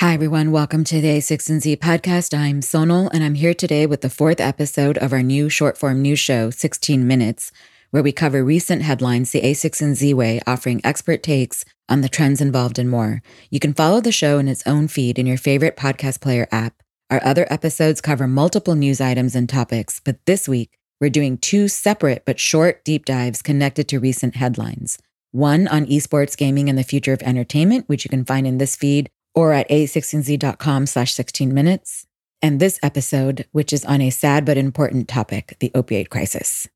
Hi, everyone. Welcome to the a16z podcast. I'm Sonal, and I'm here today with the fourth episode of our new short form news show, 16 Minutes, where we cover recent headlines the a16z way, offering expert takes on the trends involved and more. You can follow the show in its own feed in your favorite podcast player app. Our other episodes cover multiple news items and topics, but this week, we're doing two separate but short deep dives connected to recent headlines. One on esports gaming and the future of entertainment, which you can find in this feed or at a16z.com slash 16 minutes. And this episode, which is on a sad but important topic, the opioid crisis.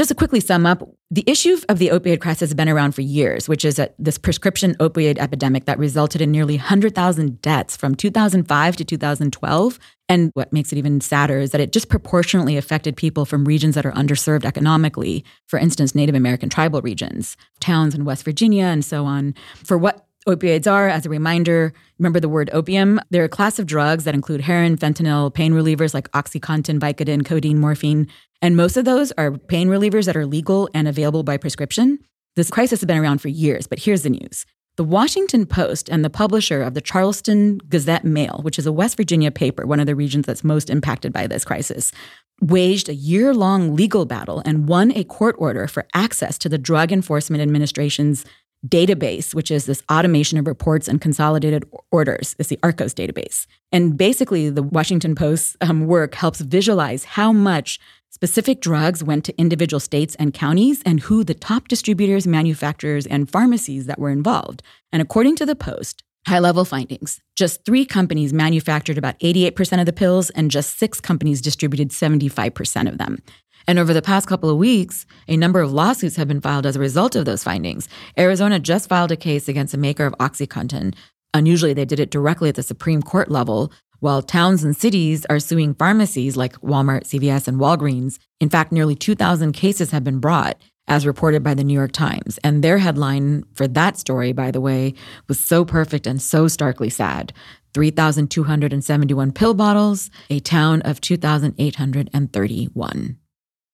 Just to quickly sum up, the issue of the opioid crisis has been around for years, which is a, this prescription opioid epidemic that resulted in nearly 100,000 deaths from 2005 to 2012. And what makes it even sadder is that it disproportionately affected people from regions that are underserved economically, for instance, Native American tribal regions, towns in West Virginia, and so on. For what Opioids are, as a reminder, remember the word opium. They're a class of drugs that include heroin, fentanyl, pain relievers like Oxycontin, Vicodin, codeine, morphine. And most of those are pain relievers that are legal and available by prescription. This crisis has been around for years, but here's the news. The Washington Post and the publisher of the Charleston Gazette Mail, which is a West Virginia paper, one of the regions that's most impacted by this crisis, waged a year long legal battle and won a court order for access to the Drug Enforcement Administration's database, which is this automation of reports and consolidated orders. It's the ARCOS database. And basically, the Washington Post's um, work helps visualize how much specific drugs went to individual states and counties and who the top distributors, manufacturers, and pharmacies that were involved. And according to the Post, high level findings just three companies manufactured about 88% of the pills, and just six companies distributed 75% of them. And over the past couple of weeks, a number of lawsuits have been filed as a result of those findings. Arizona just filed a case against a maker of Oxycontin. Unusually, they did it directly at the Supreme Court level, while towns and cities are suing pharmacies like Walmart, CVS, and Walgreens. In fact, nearly 2,000 cases have been brought, as reported by the New York Times. And their headline for that story, by the way, was so perfect and so starkly sad 3,271 pill bottles, a town of 2,831.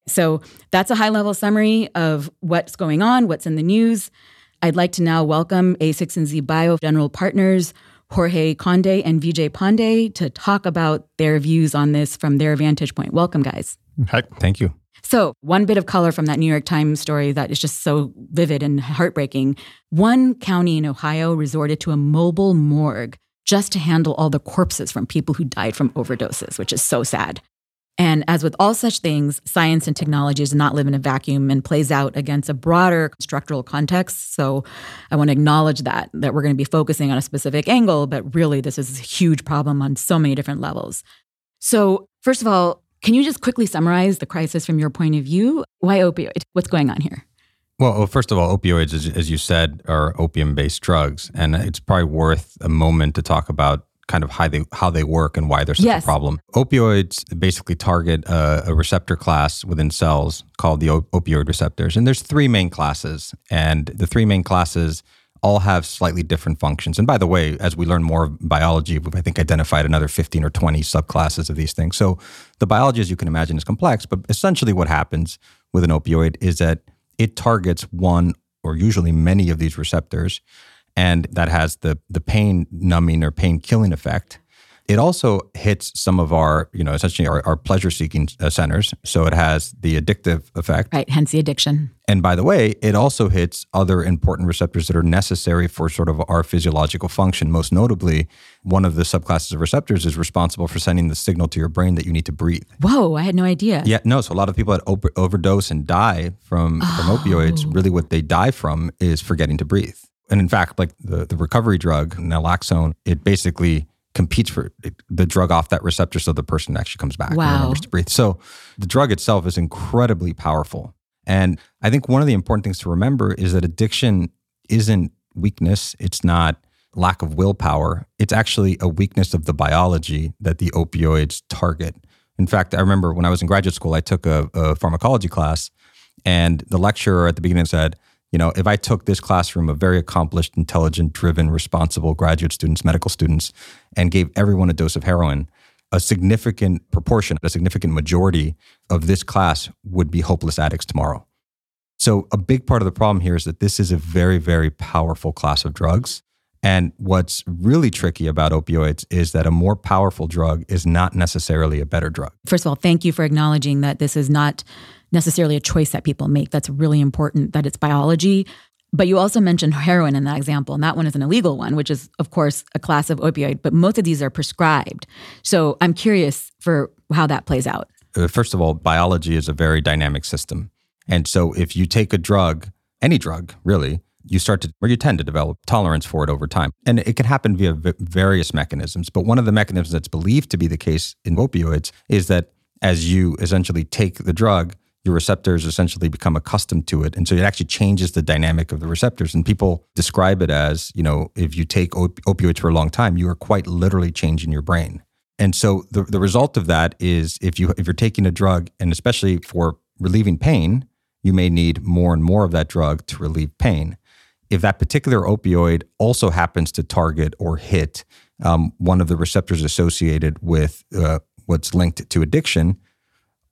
So that's a high level summary of what's going on, what's in the news. I'd like to now welcome a16z Bio General Partners, Jorge Conde and Vijay Pande, to talk about their views on this from their vantage point. Welcome, guys. Hi, thank you. So, one bit of color from that New York Times story that is just so vivid and heartbreaking. One county in Ohio resorted to a mobile morgue just to handle all the corpses from people who died from overdoses, which is so sad. And as with all such things, science and technology does not live in a vacuum and plays out against a broader structural context. So I want to acknowledge that, that we're going to be focusing on a specific angle, but really this is a huge problem on so many different levels. So, first of all, can you just quickly summarize the crisis from your point of view? Why opioid? What's going on here? Well, first of all, opioids, as, you said, are opium based drugs. And it's probably worth a moment to talk about kind of how they how they work and why they're such yes. a problem. Opioids basically target a, a receptor class within cells called the op- opioid receptors, and there's three main classes, and the three main classes all have slightly different functions. And by the way, as we learn more of biology, we've I think identified another 15 or 20 subclasses of these things. So the biology, as you can imagine, is complex. But essentially, what happens with an opioid is that it targets one or usually many of these receptors and that has the the pain numbing or pain killing effect. It also hits some of our, you know, essentially our, our pleasure seeking uh, centers. So it has the addictive effect. Right, hence the addiction. And by the way, it also hits other important receptors that are necessary for sort of our physiological function. Most notably, one of the subclasses of receptors is responsible for sending the signal to your brain that you need to breathe. Whoa, I had no idea. Yeah, no. So a lot of people that op- overdose and die from, oh. from opioids, really what they die from is forgetting to breathe. And in fact, like the, the recovery drug, naloxone, it basically competes for the drug off that receptor so the person actually comes back wow. and remembers to breathe. So the drug itself is incredibly powerful. And I think one of the important things to remember is that addiction isn't weakness, it's not lack of willpower. It's actually a weakness of the biology that the opioids target. In fact, I remember when I was in graduate school, I took a, a pharmacology class, and the lecturer at the beginning said, you know, if I took this classroom of very accomplished, intelligent, driven, responsible graduate students, medical students, and gave everyone a dose of heroin, a significant proportion, a significant majority of this class would be hopeless addicts tomorrow. So, a big part of the problem here is that this is a very, very powerful class of drugs. And what's really tricky about opioids is that a more powerful drug is not necessarily a better drug. First of all, thank you for acknowledging that this is not necessarily a choice that people make. That's really important that it's biology. But you also mentioned heroin in that example, and that one is an illegal one, which is, of course, a class of opioid, but most of these are prescribed. So I'm curious for how that plays out. Uh, first of all, biology is a very dynamic system. And so if you take a drug, any drug really, you start to, or you tend to develop tolerance for it over time. And it can happen via v- various mechanisms. But one of the mechanisms that's believed to be the case in opioids is that as you essentially take the drug, your receptors essentially become accustomed to it. And so it actually changes the dynamic of the receptors. And people describe it as, you know, if you take op- opioids for a long time, you are quite literally changing your brain. And so the, the result of that is if you if you're taking a drug, and especially for relieving pain, you may need more and more of that drug to relieve pain if that particular opioid also happens to target or hit um, one of the receptors associated with uh, what's linked to addiction,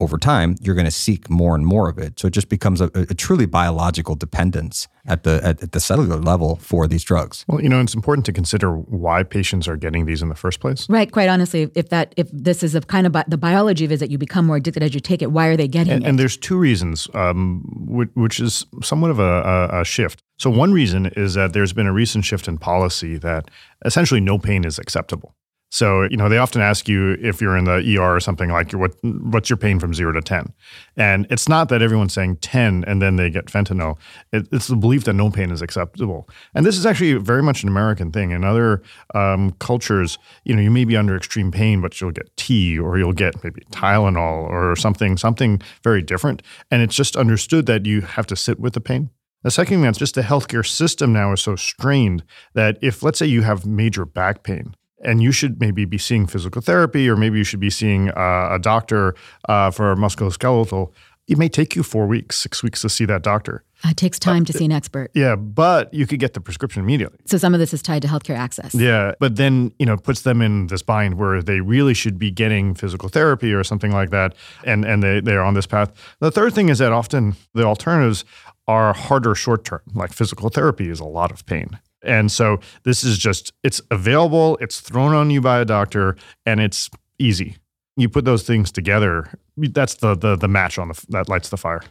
over time, you're going to seek more and more of it. So it just becomes a, a truly biological dependence at the at, at, the cellular level for these drugs. Well, you know, it's important to consider why patients are getting these in the first place. Right. Quite honestly, if that if this is a kind of bi- the biology of it is that you become more addicted as you take it, why are they getting and, it? And there's two reasons, um, which, which, is somewhat of a, a, a shift. So one reason is that there's been a recent shift in policy that essentially no pain is acceptable. So, you know, they often ask you if you're in the ER or something like what what's your pain from 0 to 10. And it's not that everyone's saying 10 and then they get fentanyl. It, it's the belief that no pain is acceptable. And this is actually very much an American thing. In other um, cultures, you know, you may be under extreme pain, but you'll get tea or you'll get maybe Tylenol or something something very different. And it's just understood that you have to sit with the pain. The second thing that's just the healthcare system now is so strained that if let's say you have major back pain, and you should maybe be seeing physical therapy, or maybe you should be seeing uh, a doctor uh, for musculoskeletal. It may take you four weeks, six weeks to see that doctor. It takes time uh, to see an expert. Yeah, but you could get the prescription immediately. So some of this is tied to healthcare access. Yeah, but then you know puts them in this bind where they really should be getting physical therapy or something like that, and and they they're on this path. The third thing is that often the alternatives are harder short term, like physical therapy is a lot of pain. And so this is just, it's available, it's thrown on you by a doctor, and it's easy. You put those things together, that's the, the, the match on the, that lights the fire.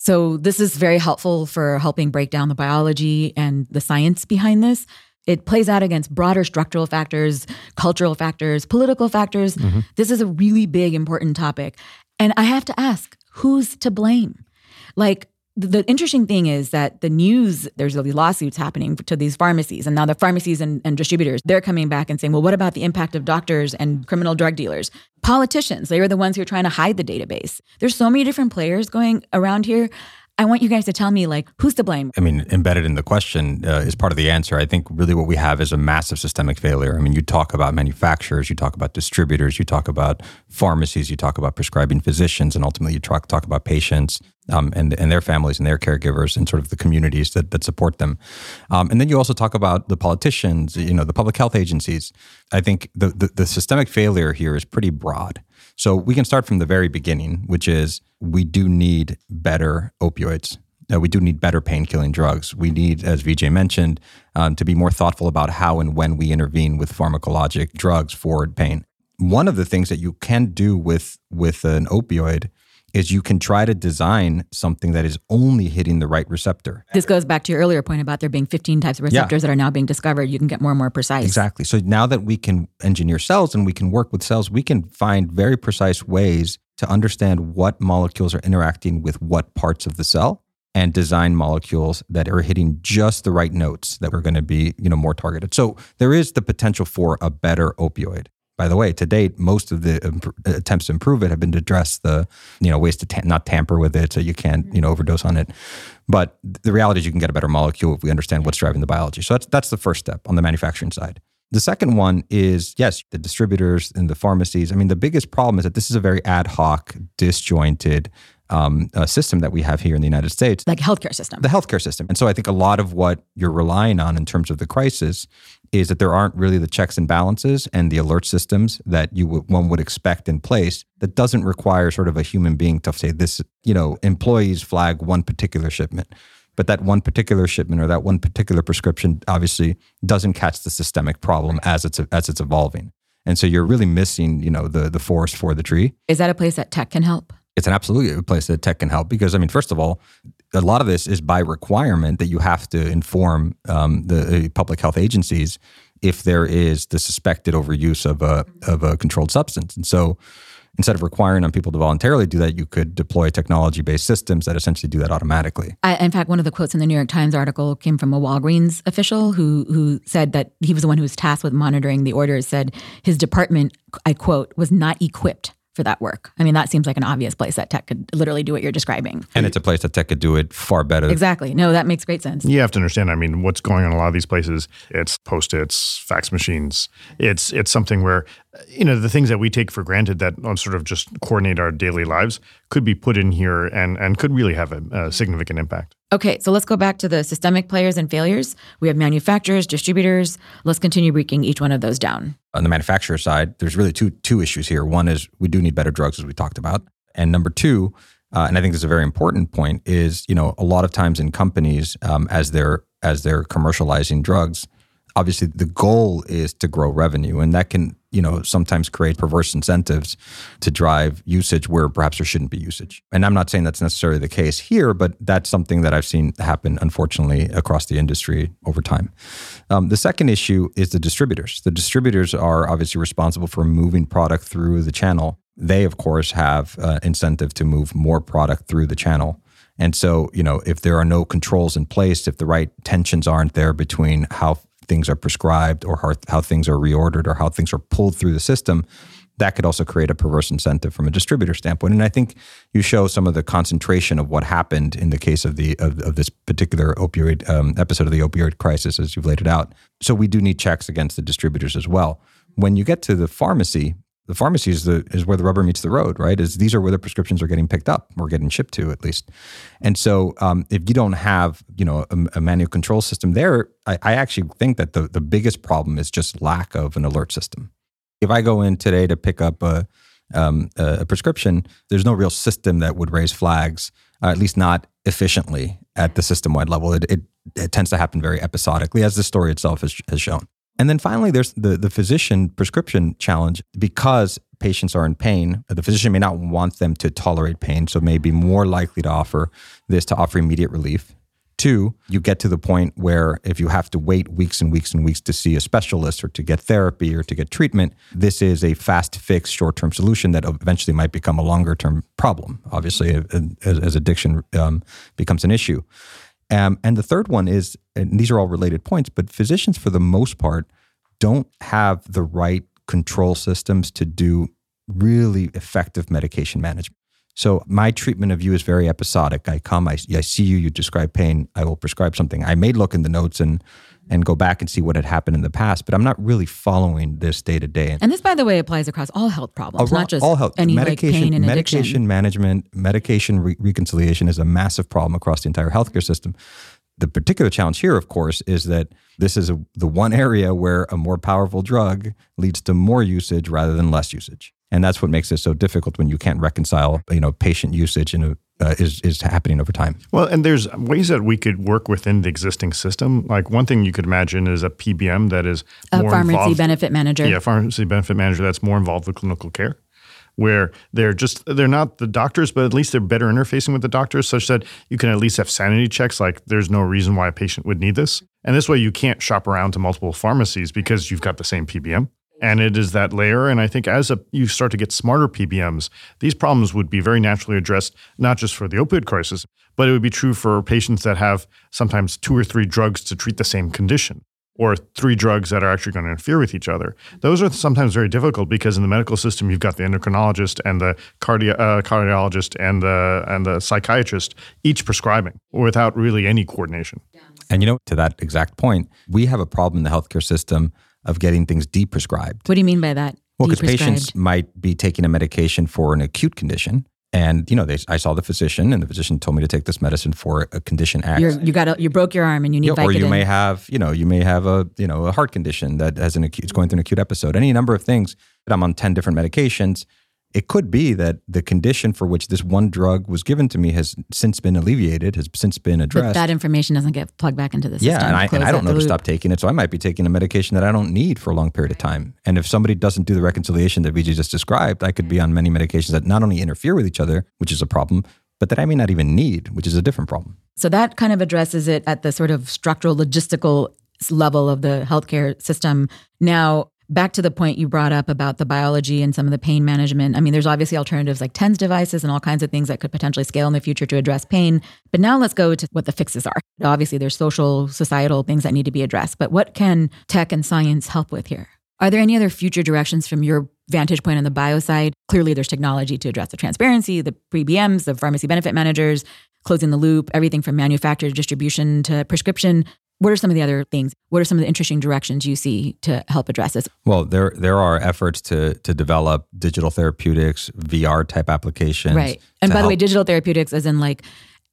So this is very helpful for helping break down the biology and the science behind this. It plays out against broader structural factors, cultural factors, political factors. Mm-hmm. This is a really big, important topic. And I have to ask, who's to blame? Like, the interesting thing is that the news, there's all these lawsuits happening to these pharmacies. And now the pharmacies and, and, distributors, they're coming back and saying, well, what about the impact of doctors and criminal drug dealers? Politicians, they are the ones who are trying to hide the database. There's so many different players going around here. I want you guys to tell me, like, who's to blame? I mean, embedded in the question uh, is part of the answer. I think really what we have is a massive systemic failure. I mean, you talk about manufacturers, you talk about distributors, you talk about pharmacies, you talk about prescribing physicians, and ultimately you talk, talk about patients um, and, and their families and their caregivers and sort of the communities that, that support them. Um, and then you also talk about the politicians, you know, the public health agencies. I think the, the, the systemic failure here is pretty broad. So we can start from the very beginning, which is we do need better opioids. Uh, we do need better pain killing drugs. We need, as Vijay mentioned, um, to be more thoughtful about how and when we intervene with pharmacologic drugs for pain. One of the things that you can do with with an opioid is you can try to design something that is only hitting the right receptor. This goes back to your earlier point about there being 15 types of receptors yeah. that are now being discovered. You can get more and more precise. Exactly. So now that we can engineer cells and we can work with cells, we can find very precise ways to understand what molecules are interacting with what parts of the cell and design molecules that are hitting just the right notes that are going to be, you know, more targeted. So there is the potential for a better opioid by the way, to date, most of the imp- attempts to improve it have been to address the, you know, ways to ta- not tamper with it so you can't, you know, overdose on it. But the reality is you can get a better molecule if we understand what's driving the biology. So that's that's the first step on the manufacturing side. The second one is yes, the distributors and the pharmacies. I mean, the biggest problem is that this is a very ad hoc, disjointed um, system that we have here in the United States, like healthcare system, the healthcare system. And so I think a lot of what you're relying on in terms of the crisis is that there aren't really the checks and balances and the alert systems that you w- one would expect in place. That doesn't require sort of a human being to say this. You know, employees flag one particular shipment but that one particular shipment or that one particular prescription obviously doesn't catch the systemic problem as it's as it's evolving. And so you're really missing, you know, the the forest for the tree. Is that a place that tech can help? It's an absolutely place that tech can help because I mean, first of all, a lot of this is by requirement that you have to inform um, the public health agencies if there is the suspected overuse of a of a controlled substance. And so instead of requiring on people to voluntarily do that, you could deploy technology based systems that essentially do that automatically. I, in fact, one of the quotes in the New York Times article came from a Walgreens official who who said that he was the one who was tasked with monitoring the orders. Said his department, I quote, was not equipped for that work. I mean, that seems like an obvious place that tech could literally do what you're describing. And it's a place that tech could do it far better. Exactly. No, that makes great sense. You have to understand. I mean, what's going on in a lot of these places? It's post-its, fax machines. It's it's something where you know the things that we take for granted that sort of just coordinate our daily lives could be put in here and and could really have a, a significant impact. Okay, so let's go back to the systemic players and failures. We have manufacturers, distributors. Let's continue breaking each one of those down. On the manufacturer side, there's really two two issues here. One is we do need better drugs, as we talked about, and number two, uh, and I think this is a very important point, is you know a lot of times in companies um, as they're as they're commercializing drugs, obviously the goal is to grow revenue, and that can you know, sometimes create perverse incentives to drive usage where perhaps there shouldn't be usage. And I'm not saying that's necessarily the case here, but that's something that I've seen happen, unfortunately, across the industry over time. Um, the second issue is the distributors. The distributors are obviously responsible for moving product through the channel. They, of course, have uh, incentive to move more product through the channel. And so, you know, if there are no controls in place, if the right tensions aren't there between how things are prescribed or how, how things are reordered or how things are pulled through the system, that could also create a perverse incentive from a distributor standpoint. And I think you show some of the concentration of what happened in the case of the of, of this particular opioid um, episode of the opioid crisis, as you've laid it out. So we do need checks against the distributors as well. When you get to the pharmacy, the pharmacy is the is where the rubber meets the road, right? Is these are where the prescriptions are getting picked up or getting shipped to at least. And so, um, if you don't have you know a, a manual control system there, I, I actually think that the the biggest problem is just lack of an alert system. If I go in today to pick up a um, a prescription, there's no real system that would raise flags, uh, at least not efficiently at the system wide level. It, it, it, tends to happen very episodically, as the story itself has, has shown. And then finally, there's the, the physician prescription challenge because patients are in pain. The physician may not want them to tolerate pain, so may be more likely to offer this to offer immediate relief. Two, you get to the point where if you have to wait weeks and weeks and weeks to see a specialist or to get therapy or to get treatment, this is a fast fix, short term solution that eventually might become a longer term problem, obviously, as, addiction um, becomes an issue. Um, and the third one is, and these are all related points, but physicians, for the most part, don't have the right control systems to do really effective medication management. So my treatment of you is very episodic. I come, I, I see you, you describe pain, I will prescribe something. I may look in the notes and and go back and see what had happened in the past. But I'm not really following this day to day. And this, by the way, applies across all health problems, not just all health. any medication, like pain and medication addiction. management, medication re- reconciliation is a massive problem across the entire healthcare system. The particular challenge here, of course, is that this is a, the one area where a more powerful drug leads to more usage rather than less usage. And that's what makes it so difficult when you can't reconcile, you know, patient usage in a uh, is is happening over time. Well, and there's ways that we could work within the existing system. Like one thing you could imagine is a PBM that is a more pharmacy involved, benefit manager. Yeah, pharmacy benefit manager that's more involved with clinical care where they're just they're not the doctors, but at least they're better interfacing with the doctors, such that you can at least have sanity checks. Like there's no reason why a patient would need this, and this way you can't shop around to multiple pharmacies because you've got the same PBM and it is that layer. And I think as a, you start to get smarter PBMs, these problems would be very naturally addressed, not just for the opioid crisis, but it would be true for patients that have sometimes two or three drugs to treat the same condition or three drugs that are actually going to interfere with each other. Those are sometimes very difficult because in the medical system, you've got the endocrinologist and the uh, cardiologist and the and the psychiatrist each prescribing without really any coordination. And you know, to that exact point, we have a problem in the healthcare system of getting things deprescribed. What do you mean by that? Well, because patients might be taking a medication for an acute condition. And you know, they, I saw the physician, and the physician told me to take this medicine for a condition X. You're, you got a, you broke your arm, and you need yeah, or you may have, you know, you may have a you know a heart condition that has an acute, it's going through an acute episode. Any number of things. But I'm on ten different medications, It could be that the condition for which this one drug was given to me has since been alleviated, has since been addressed. But that information doesn't get plugged back into the system. Yeah, and I, and I don't know to stop taking it. So I might be taking a medication that I don't need for a long period of time. And if somebody doesn't do the reconciliation that Vijay just described, I could be on many medications that not only interfere with each other, which is a problem, but that I may not even need, which is a different problem. So that kind of addresses it at the sort of structural logistical level of the healthcare system. Now, back to the point you brought up about the biology and some of the pain management. I mean, there's obviously alternatives like TENS devices and all kinds of things that could potentially scale in the future to address pain. But now let's go to what the fixes are. Obviously, there's social, societal things that need to be addressed. But what can tech and science help with here? Are there any other future directions from your vantage point on the bio side? Clearly, there's technology to address the transparency, the PBMs, the pharmacy benefit managers, closing the loop, everything from manufacturer distribution to prescription. What are some of the other things? What are some of the interesting directions you see to help address this? Well, there there are efforts to to develop digital therapeutics, VR type applications. Right. And by help. the way, digital therapeutics as in like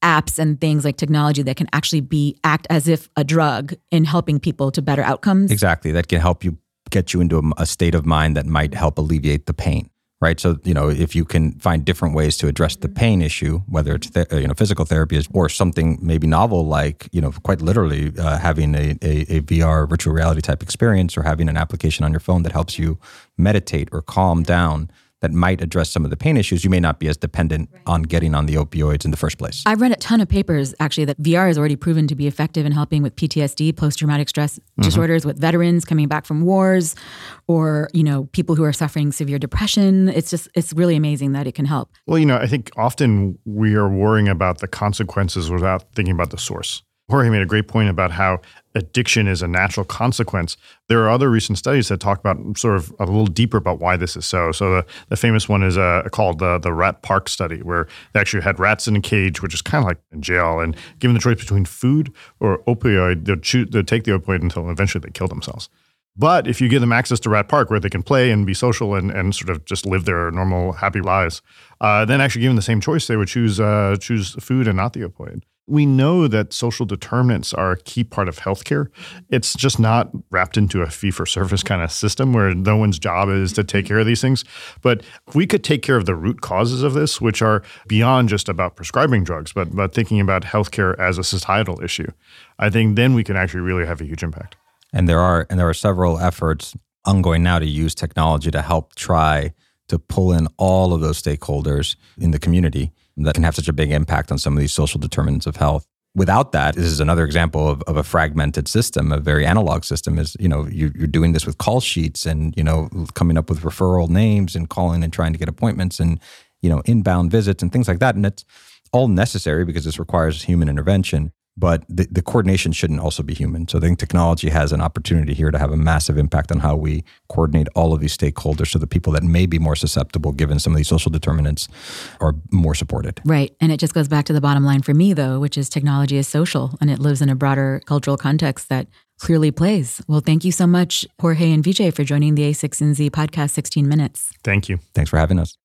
apps and things like technology that can actually be act as if a drug in helping people to better outcomes. Exactly. That can help you get you into a, a state of mind that might help alleviate the pain right? So you know, if you can find different ways to address the pain issue, whether it's th- you know physical therapy or something maybe novel like you know quite literally uh, having a, a, a, VR virtual reality type experience or having an application on your phone that helps you meditate or calm down that might address some of the pain issues, you may not be as dependent on getting on the opioids in the first place. I've read a ton of papers actually that VR has already proven to be effective in helping with PTSD, post traumatic stress mm-hmm. disorders, with veterans coming back from wars, or you know people who are suffering severe depression. It's just it's really amazing that it can help. Well, you know, I think often we are worrying about the consequences without thinking about the source. Jorge made a great point about how addiction is a natural consequence. There are other recent studies that talk about sort of a little deeper about why this is so. So the, the famous one is uh, called the the Rat Park study, where they actually had rats in a cage, which is kind of like in jail, and given the choice between food or opioid, choose, they'll take the opioid until eventually they kill themselves. But if you give them access to Rat Park where they can play and be social and, and sort of just live their normal happy lives, uh, then actually given the same choice, they would choose uh, choose food and not the opioid we know that social determinants are a key part of healthcare. It's just not wrapped into a fee for service kind of system where no one's job is to take care of these things. But if we could take care of the root causes of this, which are beyond just about prescribing drugs, but, but thinking about healthcare as a societal issue, I think then we can actually really have a huge impact. And there are and there are several efforts ongoing now to use technology to help try to pull in all of those stakeholders in the community that can have such a big impact on some of these social determinants of health. Without that, this is another example of, of a fragmented system, a very analog system. Is you know you, you're doing this with call sheets and you know coming up with referral names and calling and trying to get appointments and you know inbound visits and things like that, and it's all necessary because this requires human intervention but the, the coordination shouldn't also be human. So I think technology has an opportunity here to have a massive impact on how we coordinate all of these stakeholders so the people that may be more susceptible given some of these social determinants are more supported. Right. And it just goes back to the bottom line for me though, which is technology is social and it lives in a broader cultural context that clearly plays. Well, thank you so much, Jorge and Vijay, for joining the a16z podcast 16 minutes. Thank you. Thanks for having us.